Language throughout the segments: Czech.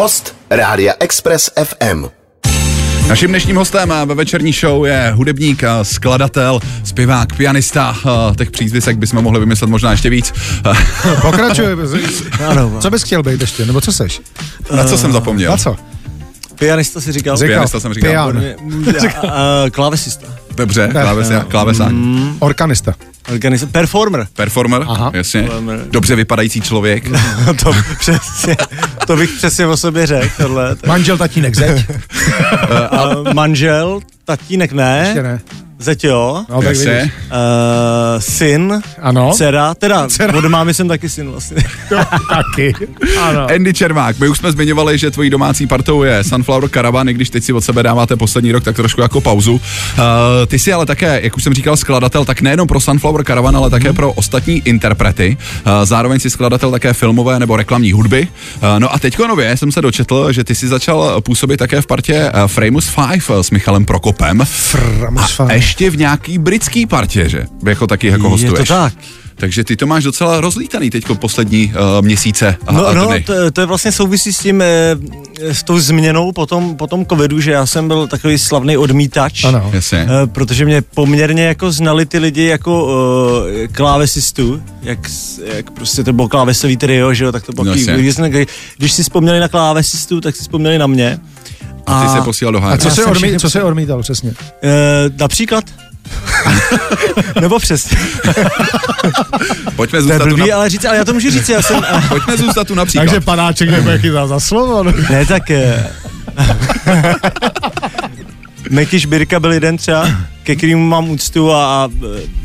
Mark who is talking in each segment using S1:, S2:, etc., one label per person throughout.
S1: Host Rádia Express FM.
S2: Naším dnešním hostem ve večerní show je hudebník, skladatel, zpěvák, pianista. Těch přízvisek bychom mohli vymyslet možná ještě víc.
S3: Pokračuje. ano. Co bys chtěl být ještě, nebo co seš?
S2: Na co jsem zapomněl?
S3: Na co?
S4: Pianista si říkal?
S2: Říkal, Pianista jsem říkal.
S3: Pian.
S4: klávesista.
S2: Dobře, klávesa, klávesák.
S3: Mm. Organista.
S4: Organista. Performer.
S2: Performer, Aha. jasně. Performer. Dobře vypadající člověk.
S4: to přesně, to bych přesně o sobě řekl. Tohle.
S3: Manžel, tatínek, zeď.
S4: uh, manžel, tatínek ne.
S3: Ještě ne.
S4: Zeď jo.
S2: No, tak uh,
S4: syn.
S3: Ano.
S4: Dcera. Teda dcera. od mámy jsem taky syn vlastně.
S3: taky.
S2: Ano. Andy Čermák, my už jsme zmiňovali, že tvojí domácí partou je Sunflower Caravan, i když teď si od sebe dáváte poslední rok, tak trošku jako pauzu. Uh, ty jsi ale také, jak už jsem říkal, skladatel, tak nejenom pro Sunflower Caravan, ale také mm. pro ostatní interprety. Uh, zároveň si skladatel také filmové nebo reklamní hudby. Uh, no a teďko nově jsem se dočetl, že ty si začal působit také v partě uh, Framus 5 s Michalem Prokopem.
S3: Framus 5
S2: ještě v nějaký britský partě, že? Jako taky jako hostuješ.
S4: Je to tak.
S2: Takže ty to máš docela rozlítaný teď poslední uh, měsíce a,
S4: no,
S2: a
S4: no, to, to je vlastně souvisí s tím, e, s tou změnou po tom, po tom covidu, že já jsem byl takový slavný odmítač.
S3: Ano.
S2: Jasně.
S4: E, protože mě poměrně jako znali ty lidi jako uh, klávesistu, jak, jak prostě to bylo klávesový trio, že jo, tak to bylo no, když, když si vzpomněli na klávesistu, tak si vzpomněli na mě.
S2: A, a ty se posílal do
S3: háje. A co se, odmí, co se odmítal přesně?
S4: E, například? Nebo přesně.
S2: Pojďme zůstat
S4: to je blbý, tu na... ale říct, ale já to můžu říct, já jsem...
S2: Pojďme zůstat tu například.
S3: Takže panáček nebude chytat za slovo. No.
S4: Ne, tak... Meky Šbirka byl jeden třeba, ke kterému mám úctu a, a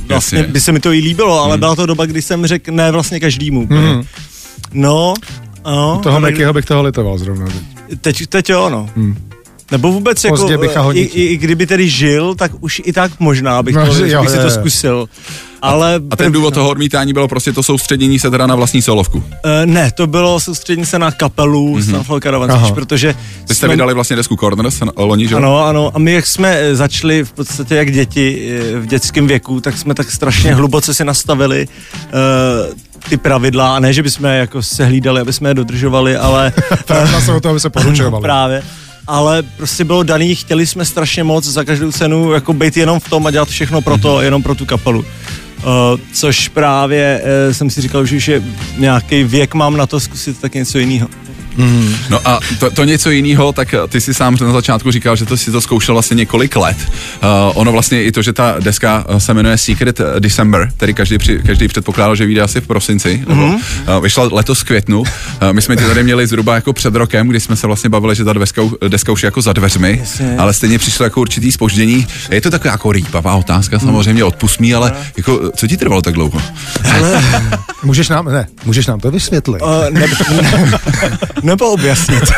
S4: vlastně Jasně. by se mi to i líbilo, ale hmm. byla to doba, kdy jsem řekl ne vlastně každému. Hmm. No,
S3: no. Toho Mekyho bych toho litoval zrovna.
S4: Teď, teď jo, no. Hmm. Nebo vůbec jako, i, i, i, kdyby tedy žil, tak už i tak možná bych, no, to, jo, bych si to zkusil. Ale
S2: a ten důvod toho odmítání bylo prostě to soustředění se teda na vlastní solovku? Uh,
S4: ne, to bylo soustředění se na kapelu mm-hmm. Sunflower Caravan, protože...
S2: Vy jste jsme... vydali vlastně desku Corners loni, že?
S4: Ano, ano, a my jak jsme eh, začali v podstatě jak děti eh, v dětském věku, tak jsme tak strašně hluboce si nastavili uh, ty pravidla, a ne, že bychom jako se hlídali, aby jsme je dodržovali, ale...
S3: Pravidla se o to, aby se poručovali.
S4: Právě ale prostě bylo daný, chtěli jsme strašně moc za každou cenu jako být jenom v tom a dělat všechno pro to, jenom pro tu kapelu. Uh, což právě uh, jsem si říkal, že už je nějaký věk mám na to zkusit tak něco jiného.
S2: Mm. No a to, to něco jiného, tak ty si sám na začátku říkal, že to si to zkoušel vlastně několik let. Uh, ono vlastně i to, že ta deska se jmenuje Secret December, který každý, při, každý předpokládal, že vyjde asi v prosinci, nebo, uh, vyšla letos v květnu. Uh, my jsme to tady měli zhruba jako před rokem, kdy jsme se vlastně bavili, že ta deska, deska už je jako za dveřmi, yes, ale stejně přišlo jako určitý spoždění. Je to taková jako rýpavá otázka, samozřejmě odpust mi, ale jako, co ti trvalo tak dlouho?
S3: Ale, můžeš nám, ne, můžeš nám to vysvětlit. Uh, ne, ne,
S4: nebo objasnit.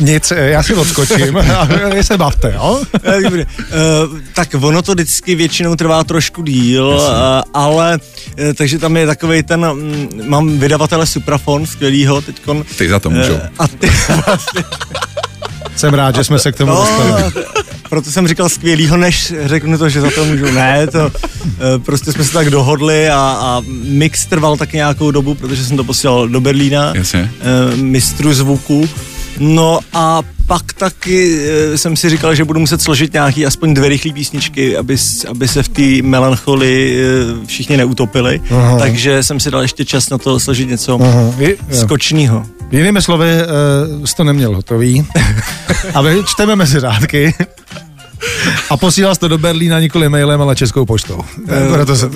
S3: Nic, já si odskočím a vy se bavte, jo?
S4: uh, tak ono to vždycky většinou trvá trošku díl, uh, ale takže tam je takový ten, um, mám vydavatele Suprafon, skvělýho teďkon.
S2: Ty za to můžou. Uh,
S4: a ty vlastně...
S3: Jsem rád, že jsme se k tomu no, dostali.
S4: Proto jsem říkal skvělýho, než řeknu to, že za to můžu. Ne, to eh, prostě jsme se tak dohodli a, a mix trval tak nějakou dobu, protože jsem to posílal do Berlína.
S2: Jasně.
S4: Eh, mistru zvuku. No a pak taky e, jsem si říkal, že budu muset složit nějaký aspoň dvě rychlé písničky, aby, aby se v té melancholii všichni neutopili. Aha. Takže jsem si dal ještě čas na to složit něco Aha. skočného.
S3: Jinými slovy, uh, jsi to neměl hotový. a my čteme mezi řádky. A posílal to do Berlína nikoli mailem, ale českou poštou. Uh, Proto se...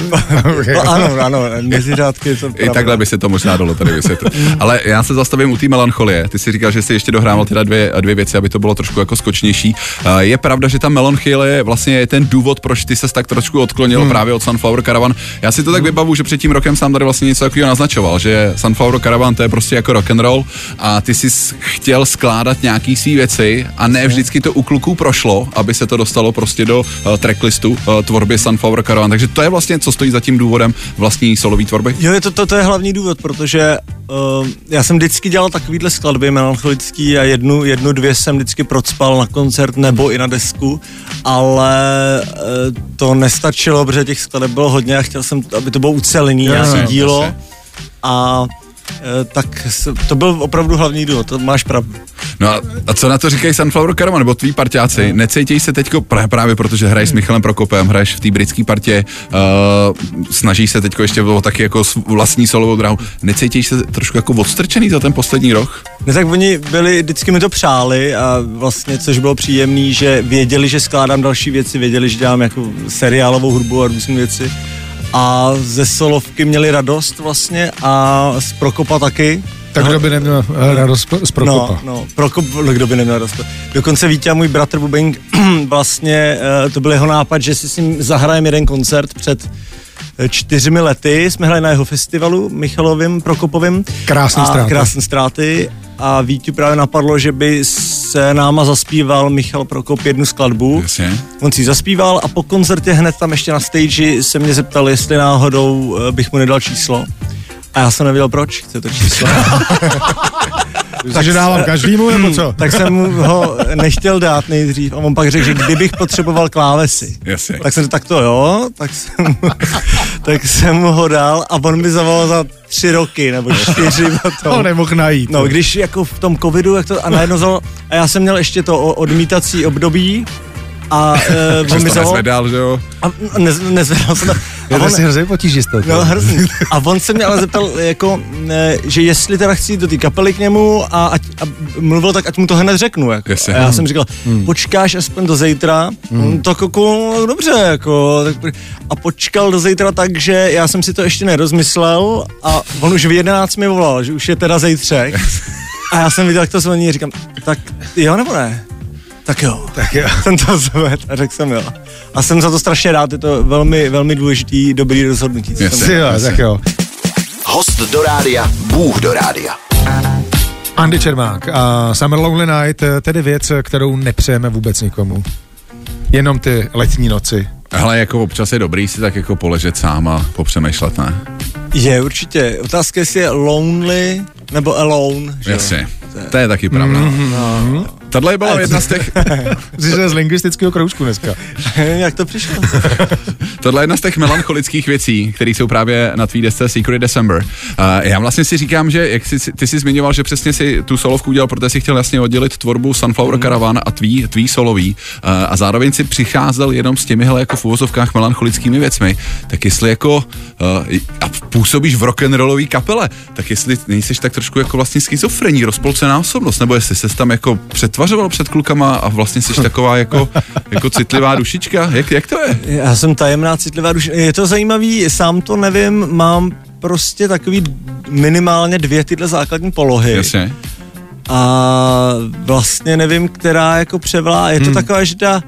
S4: no, ano, ano, meziřádky to
S2: I takhle by se to možná dalo tady vysvětlit. ale já se zastavím u té melancholie. Ty si říkal, že jsi ještě dohrával teda dvě, dvě věci, aby to bylo trošku jako skočnější. Je pravda, že ta melancholie vlastně je ten důvod, proč ty se tak trošku odklonil hmm. právě od Sunflower Caravan. Já si to tak vybavu, že před tím rokem sám tady vlastně něco takového naznačoval, že Sunflower Caravan to je prostě jako rock and roll a ty jsi chtěl skládat nějaký svý věci a ne vždycky to u kluků prošlo, aby se to to dostalo prostě do uh, tracklistu uh, tvorby Sunflower Caravan. Takže to je vlastně, co stojí za tím důvodem vlastní solové tvorby.
S4: Jo, je to, to, to je hlavní důvod, protože uh, já jsem vždycky dělal takovýhle skladby melancholický a jednu, jednu, dvě jsem vždycky procpal na koncert nebo i na desku, ale uh, to nestačilo, protože těch skladeb bylo hodně a chtěl jsem, aby to bylo ucelený, nějaké dílo. A eh, tak s- to byl opravdu hlavní důvod, to máš pravdu.
S2: No a, a co na to říkají Sunflower Caravan, nebo tví parťáci? No. Necítěj se teďko, právě, protože hraješ s Michalem Prokopem, hraješ v té britské partě, uh, snažíš se teďko ještě o taky jako vlastní solovou dráhu. Necítíš se trošku jako odstrčený za ten poslední rok?
S4: No tak oni byli, vždycky mi to přáli a vlastně, což bylo příjemný, že věděli, že skládám další věci, věděli, že dělám jako seriálovou hudbu a různé věci. A ze solovky měli radost vlastně a z Prokopa taky.
S3: Tak kdo by neměl eh, radost z Prokopa?
S4: No, no, Prokop, no, kdo by neměl radost. Dokonce Vítě a můj bratr Bubing, vlastně eh, to byl jeho nápad, že si s ním zahrajeme jeden koncert před eh, čtyřmi lety. Jsme hráli na jeho festivalu Michalovým Prokopovým.
S3: Krásný
S4: a,
S3: ztráty.
S4: Krásný ztráty. A Vítu právě napadlo, že by se náma zaspíval Michal Prokop jednu skladbu.
S2: Jasně.
S4: On si ji zaspíval a po koncertě hned tam ještě na stage se mě zeptal, jestli náhodou eh, bych mu nedal číslo. A já jsem nevěděl proč, chce to číslo.
S3: Takže dávám každému, nebo co?
S4: tak jsem mu ho nechtěl dát nejdřív a on pak řekl, že kdybych potřeboval klávesy.
S2: Jasně.
S4: Tak jsem tak to jo, tak jsem, tak jsem mu ho dal a on mi zavolal za tři roky nebo čtyři
S3: To
S4: potom.
S3: nemohl najít.
S4: No, když jako v tom covidu, jak to, a najednou zavolal, a já jsem měl ještě to odmítací období a uh, on mi zavolal,
S2: nezvedal, že jo?
S4: a nez, nezvedal jsem to on,
S3: si hrozně toho.
S4: No, hrozný. A on se mě ale zeptal, jako, ne, že jestli teda chci do té kapely k němu a, ať, a mluvil tak, ať mu to hned řeknu. Jako.
S2: Jasně.
S4: A já jsem říkal, počkáš aspoň do zítra, hmm. tak jako, no, dobře, jako, tak, a počkal do zítra tak, že já jsem si to ještě nerozmyslel a on už v 11 mi volal, že už je teda zítřek. A já jsem viděl, jak to zvoní říkám, tak jo nebo ne? Tak jo.
S3: Tak jo.
S4: Jsem to zvedl a řekl jsem jo. A jsem za to strašně rád, je to velmi, velmi důležitý, dobrý rozhodnutí.
S2: Jasně.
S3: jo, tak jo.
S1: Host do rádia, Bůh do rádia.
S3: Andy Čermák a Summer Lonely Night, eh, tedy věc, kterou nepřejeme vůbec nikomu. Jenom ty letní noci.
S2: Hele, jako občas je dobrý si tak jako poležet sám a popřemýšlet, ne?
S4: Je určitě. Otázka je, jestli je lonely nebo alone. Že?
S2: Jasně. To je taky pravda. Mm-hmm. Tohle byla jedna z těch,
S3: Jsi z lingvistického kroužku dneska.
S4: Jak to přišlo?
S2: tohle je jedna z těch melancholických věcí, které jsou právě na tvý desce Secret December. Uh, já vlastně si říkám, že jak jsi, ty jsi zmiňoval, že přesně si tu solovku udělal, protože si chtěl jasně oddělit tvorbu Sunflower Caravan a tvý, tvý solový uh, a zároveň si přicházel jenom s těmihle jako v uvozovkách melancholickými věcmi, tak jestli jako uh, a působíš v rock'n'rollový kapele, tak jestli nejsi tak trošku jako vlastně schizofrení, rozpolcená osobnost, nebo jestli ses tam jako přetvařoval před klukama a vlastně jsi taková jako, jako citlivá dušička, jak, jak to je?
S4: Já jsem tajemná, citlivá duše. Je to zajímavý, sám to nevím, mám prostě takový minimálně dvě tyhle základní polohy.
S2: Jasně.
S4: A vlastně nevím, která jako převlá. Je to hmm. taková, že ta,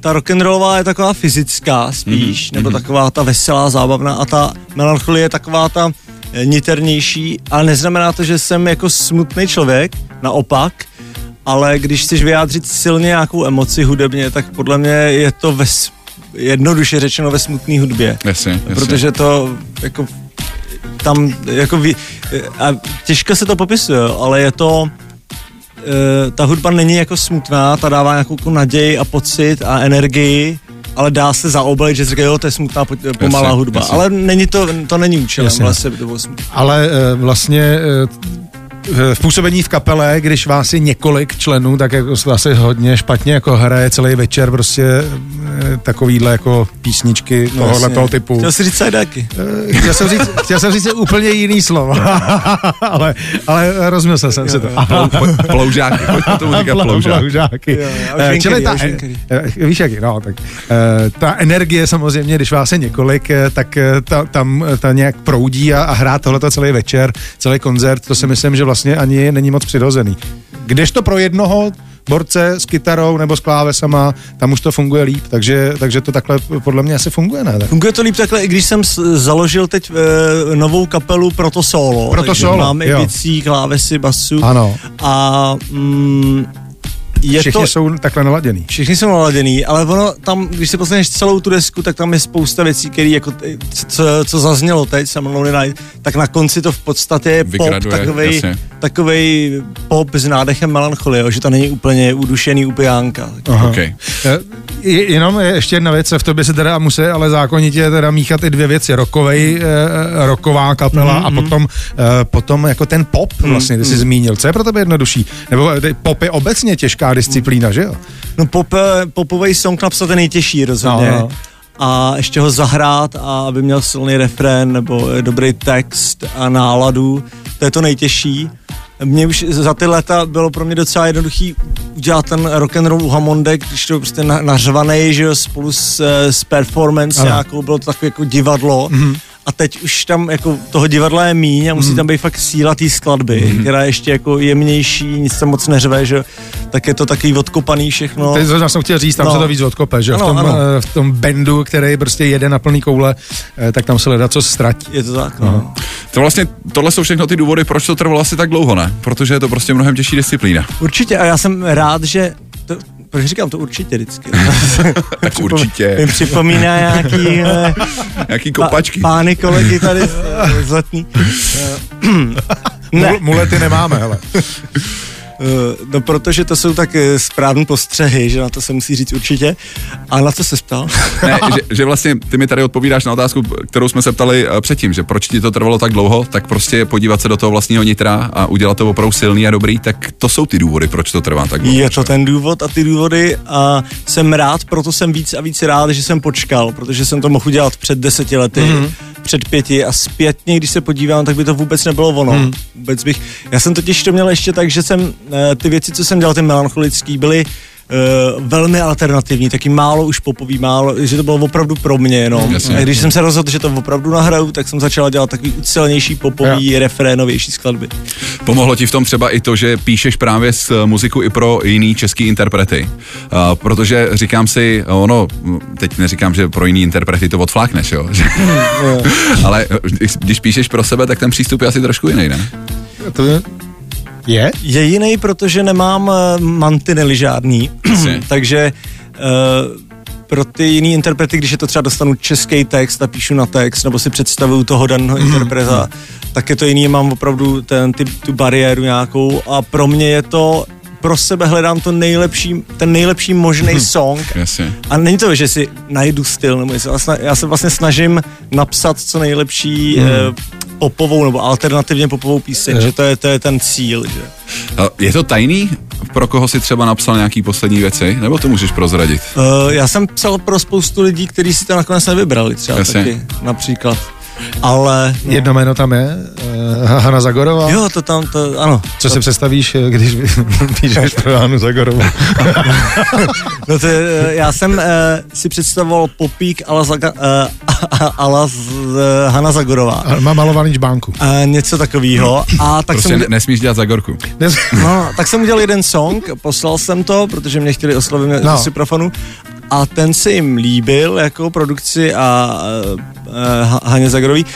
S4: ta rock'n'rollová je taková fyzická spíš, hmm. nebo taková ta veselá, zábavná a ta melancholie je taková ta eh, niternější, ale neznamená to, že jsem jako smutný člověk, naopak, ale když chceš vyjádřit silně nějakou emoci hudebně, tak podle mě je to ve, jednoduše řečeno ve smutné hudbě.
S2: Jasně, jasně.
S4: Protože to jako tam jako ví, a těžko se to popisuje, ale je to e, ta hudba není jako smutná, ta dává nějakou jako naději a pocit a energii, ale dá se zaobalit, že říká, jo, to je smutná, po- pomalá
S2: Jasně,
S4: hudba,
S2: jasně.
S4: ale není to, to není účelem,
S3: Jasně.
S4: vlastně.
S3: Ale eh, vlastně eh, v působení v kapele, když vás je několik členů, tak jako se hodně špatně jako hraje celý večer prostě eh, takovýhle jako písničky no, tohohle toho typu.
S4: Chtěl jsi říct sajdáky.
S3: Eh, Chtěl jsem říct, chtěl jsem říct úplně jiný slovo, ale, ale rozmyslel jsem se to.
S2: Pl- Ploužáky, pojďme tomu říkat ploužák.
S3: Ploužáky.
S4: Jo,
S3: Eh, Čili ta, eh, víš jaký, no, tak eh, ta energie samozřejmě, když vás je několik, eh, tak eh, ta, tam eh, ta nějak proudí a, a hrát tohleto celý večer, celý koncert, to si myslím, že vlastně ani není moc přirozený. Kdežto pro jednoho borce s kytarou nebo s klávesama, tam už to funguje líp, takže, takže to takhle podle mě asi funguje, ne? Tak.
S4: Funguje to líp takhle, i když jsem založil teď e, novou kapelu pro to solo.
S3: Pro to
S4: takže
S3: solo,
S4: Mám i
S3: jo.
S4: bicí, klávesy, basu.
S3: Ano.
S4: A mm, je
S3: Všichni
S4: to,
S3: jsou takhle naladěný.
S4: Všichni jsou naladěný, ale ono tam, když si poslechneš celou tu desku, tak tam je spousta věcí, které jako, co, co zaznělo teď, Summer Lonely Night, tak na konci to v podstatě je pop,
S2: Vygraduje,
S4: takovej,
S2: jasně.
S4: takovej pop s nádechem melancholie, že to není úplně udušený upijánka.
S3: Aha.
S2: OK.
S3: Eh, je- Jenom je ještě jedna věc, v tobě se teda musí ale zákonitě teda míchat i dvě věci. Rokovej, eh, roková kapela
S4: Mhm,
S3: a potom, eh, potom jako ten pop vlastně, ty jsi zmínil. Co je pro tebe jednodušší? Nebo eh, pop je obecně těžká disciplína, že jo?
S4: No pop, eh, popový song napsat je nejtěžší rozhodně.
S3: No, no.
S4: A ještě ho zahrát a aby měl silný refrén nebo dobrý text a náladu, to je to nejtěžší. Mně už za ty léta bylo pro mě docela jednoduchý udělat ten rock and roll u Hammondek, když to prostě na, nařvanej, že jo, spolu s, eh, s performance
S3: Ano.
S4: nějakou, bylo to takové jako divadlo. Mm-hmm. A teď už tam jako toho divadla je míň a musí
S3: Mhm.
S4: tam být fakt síla té skladby, mm-hmm. která je ještě jako jemnější, nic tam moc neřve, že jo. tak je to takový odkopaný všechno.
S3: Ty zrovna jsem chtěl říct, tam
S4: No.
S3: se to víc odkope, že jo? v,
S4: Ano,
S3: tom,
S4: ano.
S3: eh, v tom bandu, který prostě jede na plný koule, eh, tak tam se leda co ztratí.
S4: Je to tak, no.
S2: To vlastně, tohle jsou všechno ty důvody, proč to trvalo asi tak dlouho, ne? Protože je to prostě mnohem těžší disciplína.
S4: Určitě a já jsem rád, že proč říkám to určitě vždycky?
S2: Tak určitě.
S4: Mi připomíná nějaký eh,
S2: Jaký
S4: pa,
S2: kopačky.
S4: pány kolegy tady z- z letní. Ne,
S3: Mul- mulety nemáme, hele.
S4: eh, no protože to jsou tak eh, správný postřehy, že na to se musí říct určitě. A na co se ptal?
S2: Ne, že, že vlastně ty mi tady odpovídáš na otázku, kterou jsme se ptali eh, předtím, že proč ti to trvalo tak dlouho, tak prostě podívat se do toho vlastního nitra a udělat to opravdu silný a dobrý, tak to jsou ty důvody, proč to trvá tak dlouho.
S4: Je to ten důvod a ty důvody a jsem rád, proto jsem víc a víc rád, že jsem počkal, protože jsem to mohl udělat před deseti lety, mm. před pěti a zpětně, když se podívám, tak by to vůbec nebylo ono. Mm. Vůbec bych, já jsem totiž to měl ještě tak, že jsem ty věci, co jsem dělal, ty melancholický, byly Uh, velmi alternativní, taky málo už popový, málo, že to bylo opravdu pro mě jenom.
S2: Jasně.
S4: A když jsem se rozhodl, že to opravdu nahraju, tak jsem začal dělat takový ucelnější popový,
S3: Jo.
S4: refrénovější skladby.
S2: Pomohlo ti v tom třeba i to, že píšeš právě s eh, muziku i pro jiný český interprety. Uh, protože říkám si, ono, teď neříkám, že pro jiný interprety to odflákneš, jo? Že- Ale eh, když, když píšeš pro sebe, tak ten přístup je asi trošku jiný, ne?
S3: To je? Je?
S4: Je jiný, protože nemám uh, mantinely žádný, takže uh, pro ty jiný interprety, když je to třeba dostanu český text a píšu na text, nebo si představuju toho daného interpreta, tak je to jiný, mám opravdu ten, ty, tu bariéru nějakou. A pro mě je to pro sebe hledám to nejlepší, ten nejlepší možný song
S2: Jasně.
S4: a není to, že si najdu styl, nebo jestli vlastně, já se vlastně snažím napsat co nejlepší hmm. eh, popovou nebo alternativně popovou píseň, že to je, to je ten cíl, že
S2: Je to tajný, pro koho si třeba napsal nějaký poslední věci, nebo to můžeš prozradit?
S4: Uh, já jsem psal pro spoustu lidí, kteří si to nakonec nevybrali, třeba
S2: Jasně.
S4: taky, například. Ale... No.
S3: Jedno jméno tam je, uh, Hana Zagorová.
S4: Jo, to tam, to, ano.
S3: Co si představíš, eh, když píšeš pro Hanu Zagorovou?
S4: No to, je, eh, já jsem uh, si představoval popík ala, Zaga, uh, ala z, uh, Hana Zagorová.
S3: A Má malovaný žbánku.
S4: Uh, něco takového. A tak
S2: Prostě
S4: jsem...
S2: ne- nesmíš dělat Zagorku.
S4: No, tak jsem udělal jeden song, poslal jsem to, protože mě chtěli oslovit
S3: No.
S4: no. si profanu a ten se jim líbil jako produkci a uh, Haně Zagorový,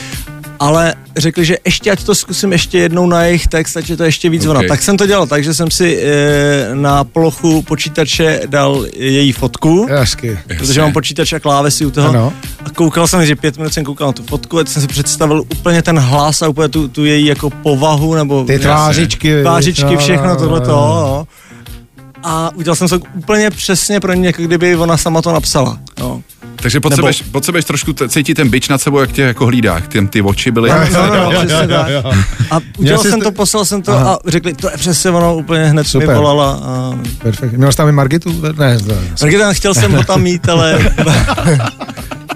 S4: ale řekli, že ještě ať to zkusím ještě jednou na jejich text, ať je to ještě víc
S2: Ok.
S4: okay. ona. Tak jsem to dělal tak, že jsem si e, na plochu počítače dal její fotku,
S3: Jasky.
S4: protože mám počítač a klávesy u toho.
S3: Ano.
S4: A koukal jsem, že pět minut jsem koukal na tu fotku a teď jsem si představil úplně ten hlas a úplně tu, tu její jako povahu nebo
S3: Ty tvářičky.
S4: tvářičky,
S3: No,
S4: všechno
S3: no,
S4: tohle
S3: no,
S4: to.
S3: no.
S4: No. A udělal jsem to úplně přesně pro ní, jako kdyby ona sama to napsala. No.
S2: Takže potřebuješ, Nebo... potřebuješ trošku t- cítit ten bič nad sebou, jak tě jako hlídá. Ty, ty oči byly...
S4: No,
S2: jak-
S4: no, no, přesně tak. A udělal jsem
S3: st-
S4: to, poslal jsem to
S3: Aha.
S4: a řekli, to je přesně ono, úplně hned
S3: Super.
S4: mi volala. A...
S3: Perfekt. Měl jsi tam i Margitu? Ne, to,
S4: Margita, chtěl jsem ho tam mít, ale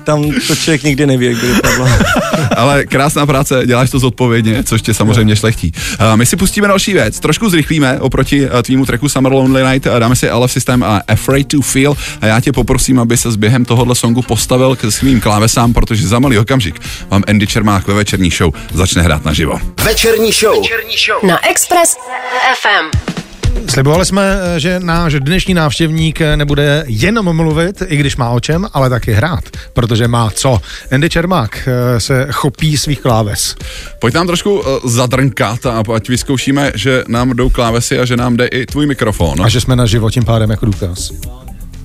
S4: tam to člověk nikdy neví, jak by dopadlo.
S2: Ale krásná práce, děláš to zodpovědně, což tě samozřejmě šlechtí. Uh, my si pustíme další věc, trošku zrychlíme oproti uh, tvýmu tracku Summer Lonely Night, uh, dáme si LF System a Afraid to Feel a já tě poprosím, aby se během tohohle songu postavil k svým klávesám, protože za malý okamžik vám Andy Čermák ve večerní show začne hrát naživo.
S1: Večerní show.
S5: Na Express FM.
S3: Slibovali jsme, eh, že náš dnešní návštěvník eh, nebude jenom mluvit, i když má o čem, ale taky hrát, protože má co. Andy Čermák eh, se chopí svých kláves.
S2: Pojď nám trošku zadrnkat a ať vyzkoušíme, že nám jdou klávesy a že nám jde i tvůj mikrofon.
S3: A že jsme na život tím pádem jako důkaz.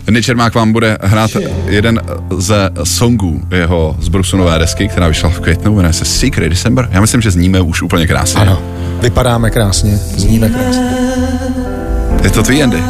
S2: Andy Čermák vám bude hrát jeden ze songů jeho z Brusu nové desky, která vyšla v květnu, jmenuje se Secret December. Já myslím, že zníme už úplně krásně.
S3: Ano, vypadáme krásně, zníme krásně.
S2: Je to tvý, Andy?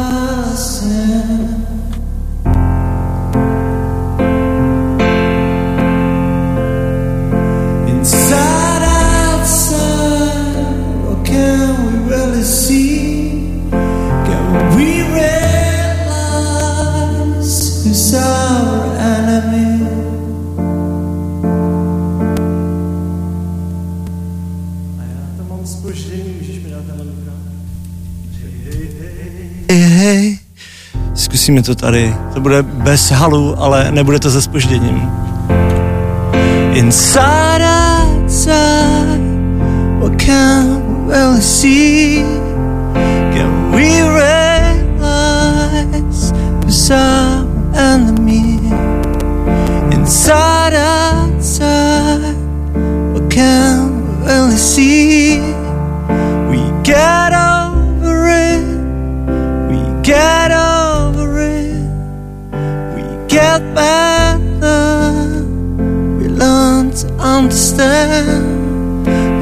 S4: Zkusíme to tady. To bude bez halu, ale nebude to se spožděním. Inside, outside, what can we see? Can we realize enemy? Inside, outside, what can we really see?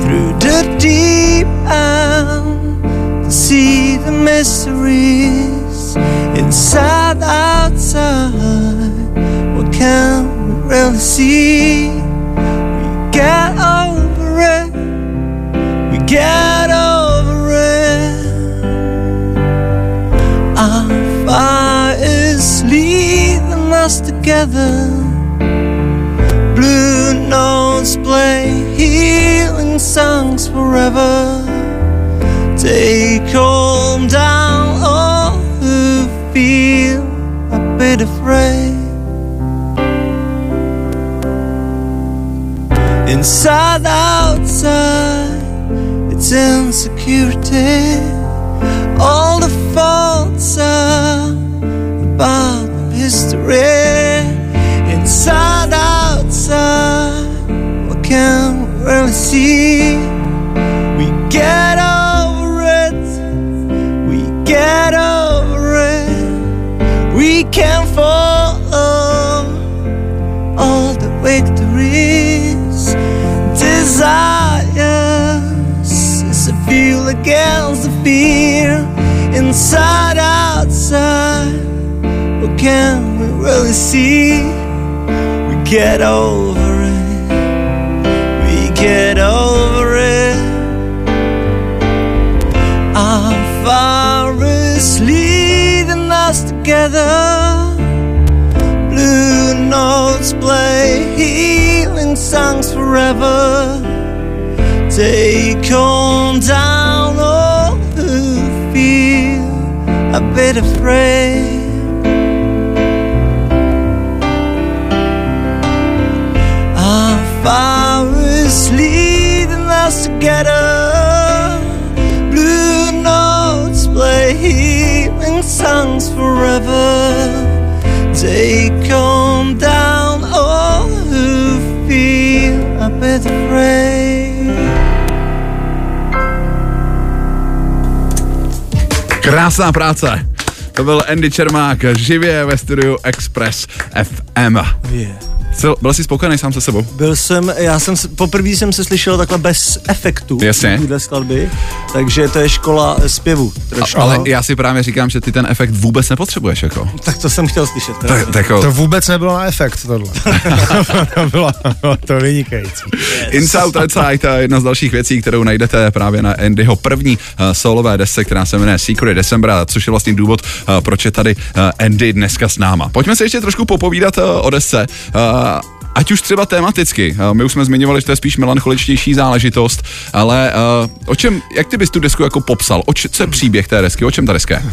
S4: Through the deep end to see the mysteries inside, outside. What can we really see? We get over it. We get over it. Our fire is leading us together. Play healing songs forever. Take calm down all who feel a bit afraid. Inside, outside, it's insecurity. All see? We get over it. We get over it. We can follow all the victories. Desires is a fuel against the fear. Inside, outside, what can we really see? We get over get over it. Our fire is leading us together. Blue notes play healing songs forever. Take on down all who feel a bit afraid. Our is leading us together. Blue notes play healing songs forever. Take on down all who feel a bit afraid.
S2: Krásná práce. To byl Andy Čermák živě ve studiu Express FM.
S6: Yeah.
S2: Co, byl jsi spokojený sám se sebou?
S6: Byl jsem, já jsem, poprvé jsem se slyšel takhle bez efektu.
S2: Jasně.
S6: Tuhle skladby, takže to je škola zpěvu. Trošku.
S2: Ale já si právě říkám, že ty ten efekt vůbec nepotřebuješ, jako.
S6: Tak to jsem chtěl slyšet.
S2: Tak, tak
S3: To vůbec nebylo na efekt, tohle. to bylo, bylo to vynikající.
S2: Inside Outside je jedna z dalších věcí, kterou najdete právě na Andyho první uh, solové desce, která se jmenuje Secret December, což je vlastně důvod, uh, proč je tady uh, Andy dneska s náma. Pojďme se ještě trošku popovídat uh, o desce. Uh, Ať už třeba tematicky, uh, my už jsme zmiňovali, že to je spíš melancholičtější záležitost, ale uh, o čem, jak ty bys tu desku jako popsal? O č- co je příběh té desky? O čem ta deska je?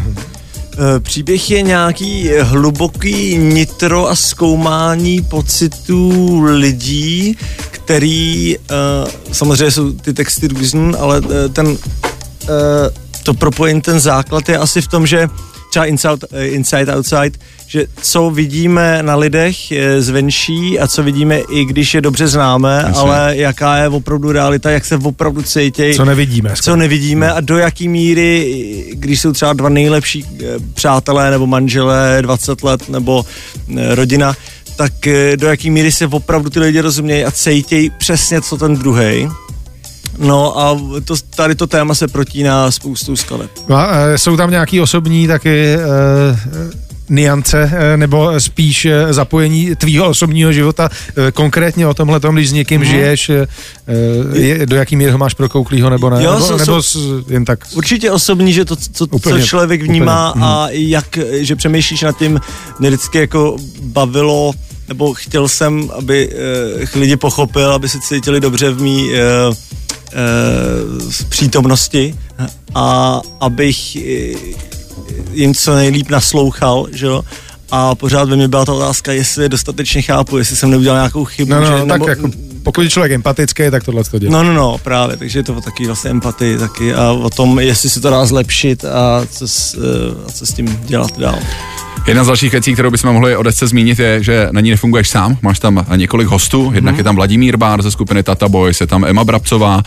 S6: Eh, Příběh je nějaký hluboký nitro a zkoumání pocitů lidí, který, samozřejmě jsou ty texty různý, ale ten
S4: to propojení, ten základ je asi v tom, že třeba inside, inside, outside, že co vidíme na lidech eh, zvenší a co vidíme i když je dobře známe,
S2: Jasně.
S4: ale jaká je opravdu realita, jak se opravdu cítějí.
S3: Co nevidíme.
S4: Co nevidíme a do jaký míry, když jsou třeba dva nejlepší eh, přátelé nebo manželé 20 let nebo eh, rodina, tak do jaký míry se opravdu ty lidi rozumějí a cítějí přesně co ten druhý. No a to, tady to téma se protíná spoustu skaleb.
S3: No a, e, jsou tam nějaký osobní taky e, niance, e, nebo spíš e, zapojení tvýho osobního života, e, konkrétně o tomhle tom, když s někým
S4: Mhm.
S3: žiješ, e, je, do jaký míry ho máš prokouklýho, nebo ne,
S4: Jo,
S3: nebo,
S4: jsou-
S3: nebo s, jen tak.
S4: Určitě osobní, že to, co,
S3: Úplně,
S4: co člověk vnímá
S3: úplně,
S4: a jak, že přemýšlíš nad tím, mě vždycky jako bavilo, nebo chtěl jsem, aby uh, lidi pochopil, aby se cítili dobře v mý uh, uh, přítomnosti a abych eh, jim co nejlíp naslouchal, že jo. A pořád ve mně byla ta otázka, jestli je dostatečně chápu, jestli jsem neudělal nějakou chybu.
S3: No, no,
S4: že,
S3: no, tak jako, pokud je člověk empatický, tak tohle to dělá.
S4: No, no, no, právě, takže je to o taky vlastně empatii taky a o tom, jestli se to dá zlepšit a co s, eh, a co s tím dělat dál.
S2: Jedna z dalších věcí, kterou bychom mohli o desce zmínit, je, že na ní nefunguješ sám. Máš tam několik hostů. Jednak
S4: Mhm.
S2: je tam Vladimír Bár ze skupiny Tata Boys, je tam Emma Brabcová,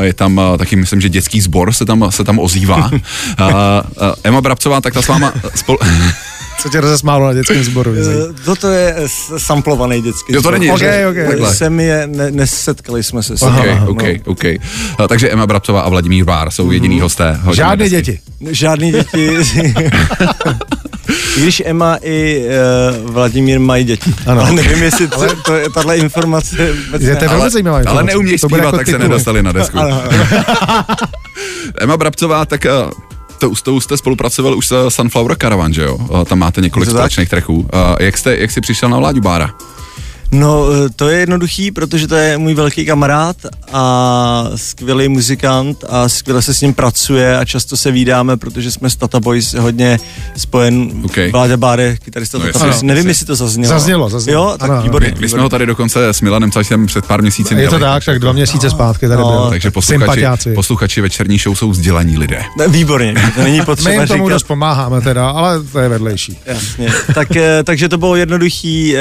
S2: je tam taky, myslím, že dětský sbor se tam, se tam ozývá. Emma Brabcová, tak ta s váma spol...
S3: Co tě rozesmálo na dětském sboru? zajímá.
S4: Eh, Toto je eh, samplovaný dětský
S2: Jo, to není,
S3: Ok,
S2: že?
S3: ok.
S2: Takhle.
S4: Jsem je, ne, nesetkali jsme se s
S2: OK,
S4: ním.
S2: OK,
S4: No.
S2: OK. A, takže Emma Brabcová a Vladimír Bár jsou jediný hosté. hodiny
S3: Žádné děti.
S4: Žádný děti. I když Emma i uh, Vladimír mají děti.
S3: Ano.
S4: Ale nevím, jestli to, to je tahle informace
S3: Je to velmi zajímavá
S2: Ale
S3: informace.
S2: neumějí
S3: To bude
S2: zpívat,
S3: jako
S2: tak se nedostali na desku.
S4: Ano,
S2: Emma Brabcová, tak a, to, s tou jste spolupracoval už s Sunflower Caravan, že jo? Tam máte několik společných tracků. Jak, jste, jak jsi přišel na Vláďu Bára?
S4: No, eh, to je jednoduchý, protože to je můj velký kamarád a skvělý muzikant a skvěle se s ním pracuje a často se vídáme, protože jsme s Tata Boys hodně spojen.
S2: OK.
S4: Vláďa Báre, kytarista
S2: No
S4: Tata. Boys. Nevím,
S2: Jasně.
S4: jestli to zaznělo.
S3: Zaznělo, zaznělo.
S4: Jo, tak
S3: Ano,
S4: výborně.
S2: My, my jsme ho tady dokonce s Milanem Cačem před pár měsíci
S3: Je to
S2: měli.
S3: tak, tak dva měsíce zpátky tady
S4: No,
S3: byl.
S2: Takže posluchači,
S3: Sympatiáci.
S2: posluchači večerní show jsou vzdělaní lidé.
S4: Ne, Výborně, to není
S3: My
S4: potřeba
S3: jim tomu
S4: říkat.
S3: dost pomáháme teda, ale to je vedlejší.
S4: Jasně. Tak, eh, takže to bylo jednoduchý eh,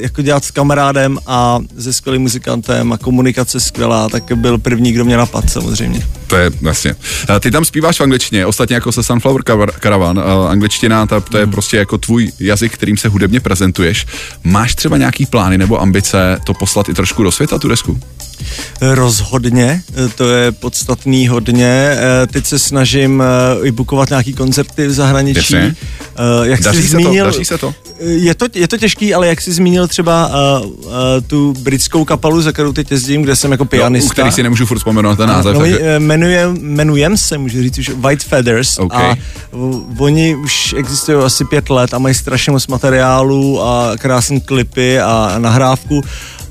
S4: jako dělat kamarádem a se skvělým muzikantem a komunikace skvělá, tak byl první, kdo mě napad samozřejmě.
S2: To je vlastně. Ty tam zpíváš v angličtině, ostatně jako se Sunflower Car- Caravan. Angličtina, ta, to je prostě jako tvůj jazyk, kterým se hudebně prezentuješ. Máš třeba nějaký plány nebo ambice to poslat i trošku do světa, tu desku?
S4: Rozhodně, to je podstatný hodně. Eh, Teď se snažím eh, i bukovat nějaký koncerty v zahraničí.
S2: Jasně.
S4: Eh, Jak
S2: Daří
S4: jsi
S2: se to?
S4: zmínil,
S2: Daří se to?
S4: Je to, je to těžký, ale jak jsi zmínil třeba uh, uh, tu britskou kapelu, za kterou teď jezdím, kde jsem jako
S2: No,
S4: pianista.
S2: u který si nemůžu furt vzpomenout ten název.
S4: No,
S2: takže...
S4: eh, jmenujem, jmenujem se, můžu říct už White Feathers
S2: OK.
S4: a oni už existují asi pět let a mají strašně moc materiálu a krásné klipy a nahrávku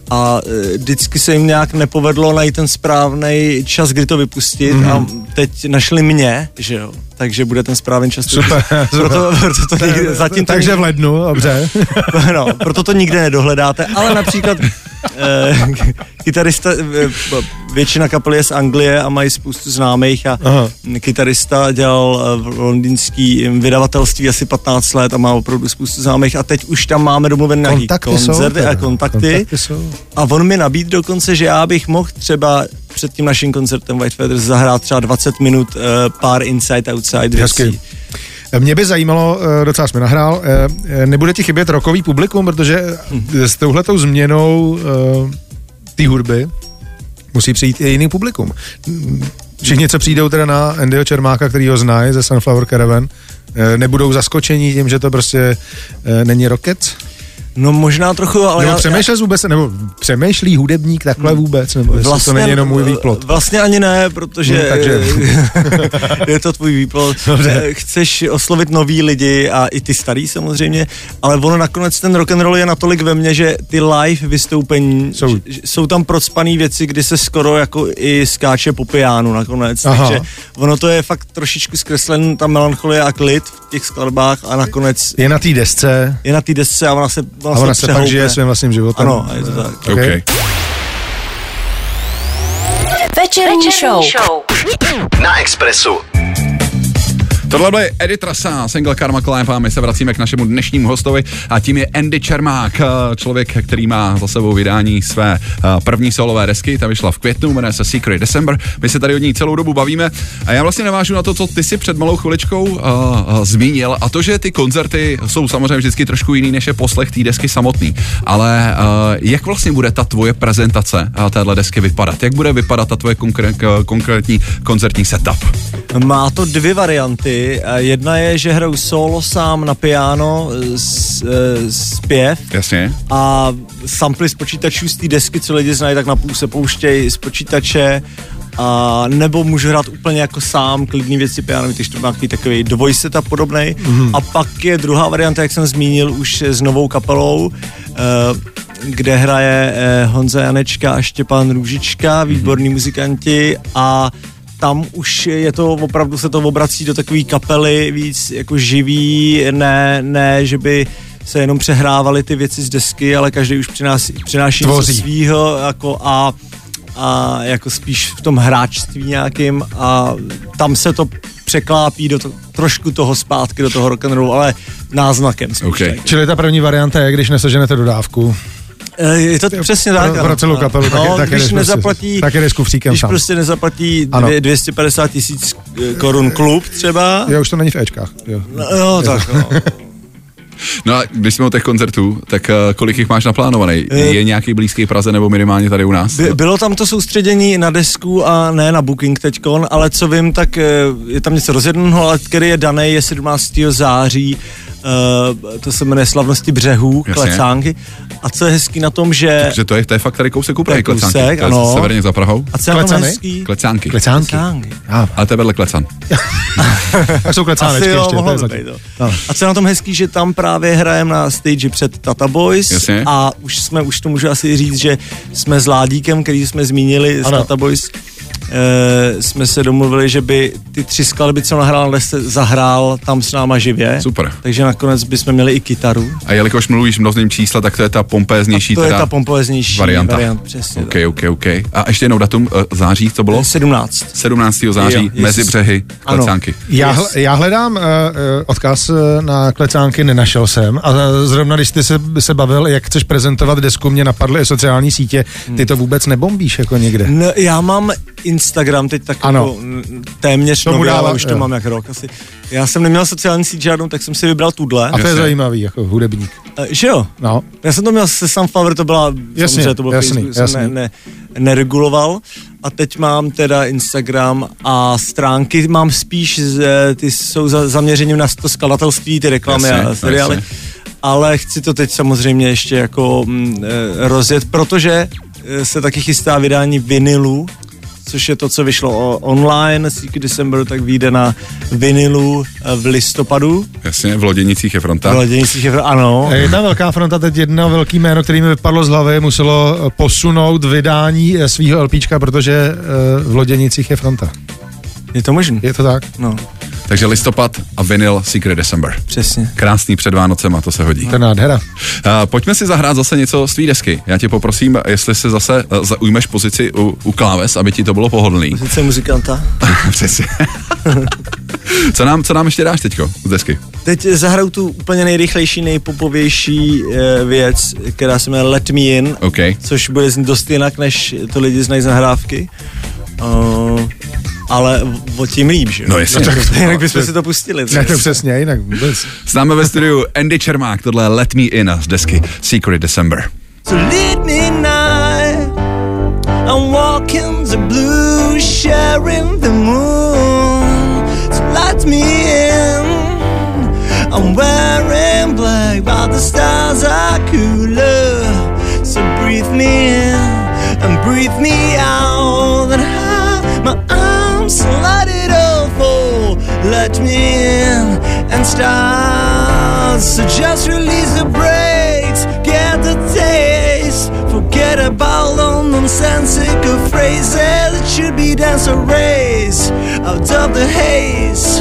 S4: a eh, vždycky se jim nějak nepovedlo najít ten správný čas, kdy to vypustit
S3: Mhm.
S4: mm. a teď našli mě, že jo, takže bude ten správný čas.
S3: Super,
S4: vypustit. Proto, proto to nikdy, zatím to
S3: Takže
S4: nikdy-
S3: v lednu, dobře.
S4: no, proto to nikde nedohledáte, ale například kytarista, eh, většina kapely je z Anglie a mají spoustu známých a
S3: Aha.
S4: kytarista dělal eh, v londýnský vydavatelství asi 15 let a má opravdu spoustu známých a teď už tam máme domluven nějaký
S3: jsou.
S4: koncerty
S3: teda.
S4: a kontakty.
S3: Kontakty jsou.
S4: A on mi nabídl dokonce, že já bych mohl třeba před tím naším koncertem White Feathers zahrát třeba 20 minut uh, pár inside outside
S3: Hezky. Mě by zajímalo, eh, docela jsme nahrál, eh, eh, nebude ti chybět rokový publikum, protože s touhletou změnou té hudby musí přijít i jiný publikum. Všichni, co přijdou teda na Andyho Čermáka, který ho znají ze Sunflower Caravan, nebudou zaskočení tím, že to prostě není rocket?
S4: No možná trochu, ale
S3: Nebo
S4: já,
S3: přemýšlel vůbec, nebo přemýšlí hudebník takhle vůbec, nebo jestli to není jenom můj výplot?
S4: Vlastně ani ne, protože
S3: Hm, takže-
S4: je to tvůj výplot.
S3: Dobře.
S4: Eh, Chceš oslovit nový lidi a i ty starý samozřejmě, ale ono nakonec ten rock and roll je natolik ve mně, že ty live vystoupení
S3: Jsou-
S4: jsou, jsou tam procpaný věci, kdy se skoro jako i skáče po pijánu nakonec.
S3: Aha.
S4: Takže ono to je fakt trošičku zkreslen ta melancholie a klid v těch skladbách a nakonec
S3: Je na té desce
S4: je na té desce a ona se, ona
S3: a ona se pak žije svým vlastním životem.
S4: Ano, je to tak.
S3: Ok.
S2: OK.
S7: Večerní show.
S1: Na Expressu.
S2: Tohle byl Eddie Trasa, single Karma Climb a my se vracíme k našemu dnešnímu hostovi a tím je Andy Čermák, eh, člověk, který má za sebou vydání své eh, první solové desky, ta vyšla v květnu, jmenuje se Secret December, my se tady o ní celou dobu bavíme a já vlastně navážu na to, co ty si před malou chviličkou uh, uh, zmínil a to, že ty koncerty jsou samozřejmě vždycky trošku jiný než je poslech té desky samotný, ale uh, jak vlastně bude ta tvoje prezentace uh, téhle desky vypadat? Jak bude vypadat ta tvoje konkr- konkrétní koncertní setup?
S4: Má to dvě varianty. Jedna je, že hraju solo sám na piano, s, e, zpěv.
S2: Jasně.
S4: A samply z počítačů z té desky, co lidi znají, tak napůl se pouštějí z počítače. A nebo můžu hrát úplně jako sám, klidný věci piano, když to má takový dvojset a podobný. Mm-hmm. A pak je druhá varianta, jak jsem zmínil, už s novou kapelou, e, kde hraje Honza Janečka a Štěpán Růžička, výborní mm-hmm. muzikanti a tam už je to opravdu se to obrací do takové kapely víc jako živý, ne, ne, že by se jenom přehrávaly ty věci z desky, ale každý už přináší, přináší něco svýho jako a, a jako spíš v tom hráčství nějakým a tam se to překlápí do to, trošku toho zpátky do toho rock'n'rollu, ale náznakem spíš. Okay.
S3: Čili ta první varianta je, když neseženete dodávku.
S4: Eh, je to přesně tak.
S3: Pro, pro celou kapelu, tak, no, tak,
S4: když prostě nezaplatí,
S3: tak je když
S4: sám. prostě nezaplatí dvě, 250 tisíc eh, korun klub třeba.
S3: Jo, už to není v Ečkách. Jo,
S4: no, jo tak no.
S2: No a když jsme o těch koncertů, tak uh, kolik jich máš naplánovaný? Je nějaký blízký Praze nebo minimálně tady u nás?
S4: By, bylo tam to soustředění na desku a ne na booking teďkon, ale co vím, tak je tam něco rozjedného, ale který je daný, je 17. září uh, to se jmenuje Slavnosti břehů, Jasně. klecánky. A co je hezký na tom, že...
S2: Takže to je, to je fakt tady kousek úplně klecánky. Kousek,
S4: to ano.
S2: severně za Prahou.
S4: A co je na tom hezký?
S2: Klecánky.
S3: Klecánky. klecánky.
S2: A, Ale to je vedle klecan.
S3: a jsou klecánečky
S4: jo, ještě. To být, to. A co je na tom hezký, že tam právě hrajeme na stage před Tata Boys
S2: Jasně.
S4: a už jsme, už to můžu asi říct, že jsme s Ládíkem, který jsme zmínili z Tata Boys, e, jsme se domluvili, že by ty tři skladby, co nahrál, se zahrál tam s náma živě.
S2: Super.
S4: Takže nakonec bychom měli i kytaru.
S2: A jelikož mluvíš mnozným čísla, tak to je ta pompéznější
S4: A to je ta pompéznější varianta. variant, přesně.
S2: OK, OK, OK. A ještě jednou datum uh, září, co bylo?
S4: 17.
S2: 17. září, jo, mezi břehy, klecánky.
S3: Já, hl, já hledám uh, odkaz na klecánky, nenašel jsem. A zrovna když ty se, se bavil, jak chceš prezentovat desku, mě napadly sociální sítě. Ty to vůbec nebombíš jako někde.
S4: No, já mám Instagram teď tak ano. jako téměř nový, ale už to jo. mám jak rok asi. Já jsem neměl sociální síť žádnou, tak jsem si vybral tuhle.
S3: A to je zajímavý, jako hudebník.
S4: Uh, že jo?
S3: No.
S4: Já jsem to měl se Sunflower, to byla,
S3: jasně,
S4: samozřejmě, to bylo
S3: jasný,
S4: Facebook,
S3: jasný.
S4: jsem ne, ne, nereguloval. A teď mám teda Instagram a stránky mám spíš, z, ty jsou za, zaměřením na to skladatelství, ty reklamy jasně, a seriály. Jasně. Ale chci to teď samozřejmě ještě jako mm, e, rozjet, protože e, se taky chystá vydání vinilu což je to, co vyšlo online, Secret December, tak vyjde na vinilu eh, v listopadu.
S2: Jasně, v Loděnicích je fronta.
S4: V Loděnicích je fronta, ano.
S3: Jedna velká fronta, teď jedno velký jméno, který mi vypadlo z hlavy, muselo eh, posunout vydání eh, svého LPčka, protože v Loděnicích je fronta.
S4: Je to možné?
S3: Je to tak.
S4: No.
S2: Takže listopad a vinyl Secret December.
S4: Přesně.
S2: Krásný před Vánocema, to se hodí.
S3: To je nádhera. Uh,
S2: pojďme si zahrát zase něco z tvý desky. Já tě poprosím, jestli si zase uh, zaujmeš pozici u, u kláves, aby ti to bylo pohodlný.
S4: Pozice muzikanta.
S2: Přesně. co, nám, co nám ještě dáš teďko z desky?
S4: Teď zahraju tu úplně nejrychlejší, nejpopovější uh, věc, která se jmenuje Let Me In,
S2: okay.
S4: což bude znít dost jinak, než to lidi znají z nahrávky. Uh, ale o tím líp, že?
S2: No jestli. No, tak,
S4: jinak bychom si to pustili.
S3: Ne, to přesně, jinak vůbec.
S2: S námi ve studiu Andy Čermák, tohle je Let Me In z desky Secret December. So lead me night I'm walking the blue Sharing the moon So let me in I'm wearing black But the stars are cooler So breathe me in And breathe me out Let me in And start. So just release the brakes Get the taste. Forget about all nonsensical phrases It should be dance or race. Out of the haze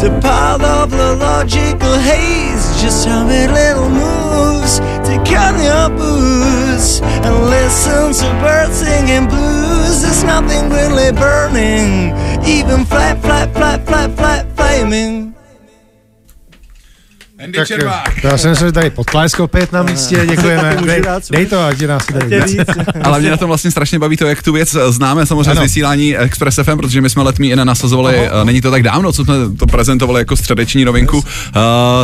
S2: To part of the logical haze. Just have it little moves Take on your boots And listen to birds singing blues. There's nothing really burning Even flat, flat, flat, flat, flat flaming
S3: Tak,
S2: Čermák.
S3: to já jsem se tady potlesk opět na místě, děkujeme. Dej, dej to, ať je nás tady víc.
S2: Ale mě na tom vlastně strašně baví to, jak tu věc známe samozřejmě
S3: Ano.
S2: z vysílání Express FM, protože my jsme letmí i nasazovali, uh, není to tak dávno, co jsme to prezentovali jako středeční novinku, uh,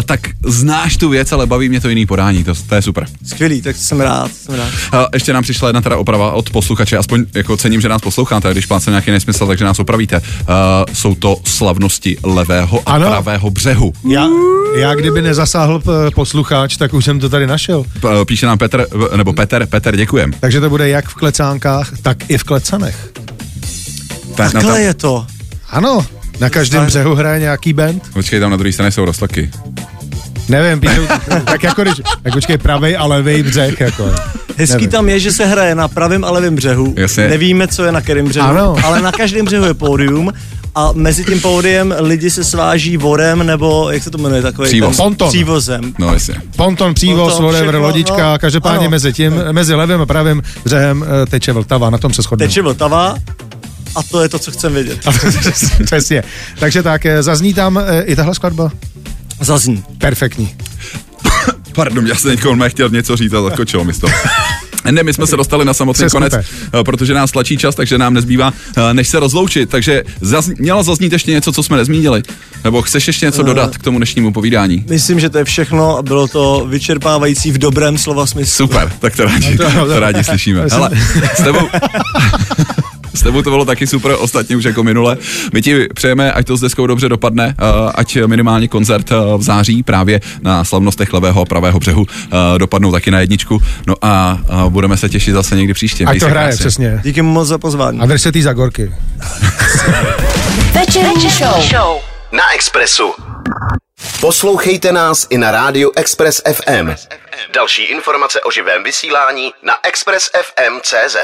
S2: tak znáš tu věc, ale baví mě to jiný podání, to, to je super.
S4: Skvělý, tak jsem rád, jsem rád.
S2: Uh, ještě nám přišla jedna teda oprava od posluchače, aspoň jako cením, že nás posloucháte, když plácem nějaký nesmysl, takže nás opravíte. Uh, jsou to slavnosti levého a
S3: Ano.
S2: pravého břehu.
S3: Já, já kdyby nezasáhl p- posluchač, tak už jsem to tady našel.
S2: P- Píše nám Petr, nebo Peter, Peter, děkujem.
S3: Takže to bude jak v klecánkách, tak i v klecanech.
S2: Ta, na
S4: Takhle
S2: tam,
S4: je to.
S3: Ano, na každém břehu hraje nějaký band.
S2: počkej, tam na druhé straně jsou rostlaky.
S3: Nevím, píšou, tak jako když, tak počkej, pravej a levej břeh, jako.
S4: Hezký
S3: Nevím.
S4: tam je, že se hraje na pravém a levém břehu.
S2: Jasně.
S4: Nevíme, co je na kterém břehu,
S3: Ano.
S4: ale na každém břehu je pódium a mezi tím pódiem lidi se sváží vorem nebo, jak se to jmenuje, takový
S2: Přívoz.
S4: ten-
S3: Ponton.
S4: Přívozem.
S2: No jasně.
S3: Ponton, přívoz,
S4: Ponton,
S3: whatever,
S4: všechno,
S3: lodička,
S4: no,
S3: každopádně
S4: ano.
S3: mezi tím, mezi levým a pravým břehem eh, teče Vltava, na tom se shodneme.
S4: Teče Vltava a to je to, co chcem vědět.
S3: Přesně. Takže tak, eh, zazní tam eh, i tahle skladba?
S4: Zazní.
S3: Perfektní.
S2: Pardon, já jsem teď chtěl něco říct a zakočilo mi to. Ne, my jsme se dostali na samotný
S3: Přeskupe.
S2: konec, eh, protože nás tlačí čas, takže nám nezbývá, eh, než se rozloučit. Takže zaz, mělo zaznít ještě něco, co jsme nezmínili? Nebo chceš ještě něco dodat k tomu dnešnímu povídání?
S4: Myslím, že to je všechno a bylo to vyčerpávající v dobrém slova smyslu.
S2: Super, tak to rádi,
S3: to-
S2: to rádi slyšíme. Hele, s tebou, s tebou to bylo taky super, ostatně už jako minule. My ti přejeme, ať to s deskou dobře dopadne, eh, ať minimálně koncert eh, v září právě na slavnostech levého a pravého břehu eh, dopadnou taky na jedničku. No a budeme se těšit zase někdy příště.
S3: Ať to hraje,
S2: krásně.
S3: přesně.
S4: Díky moc za pozvání.
S3: A drž se tý Zagorky.
S7: Večerní show.
S1: Na Expressu. Poslouchejte nás i na rádiu Express FM. Další informace o živém vysílání na expressfm.cz.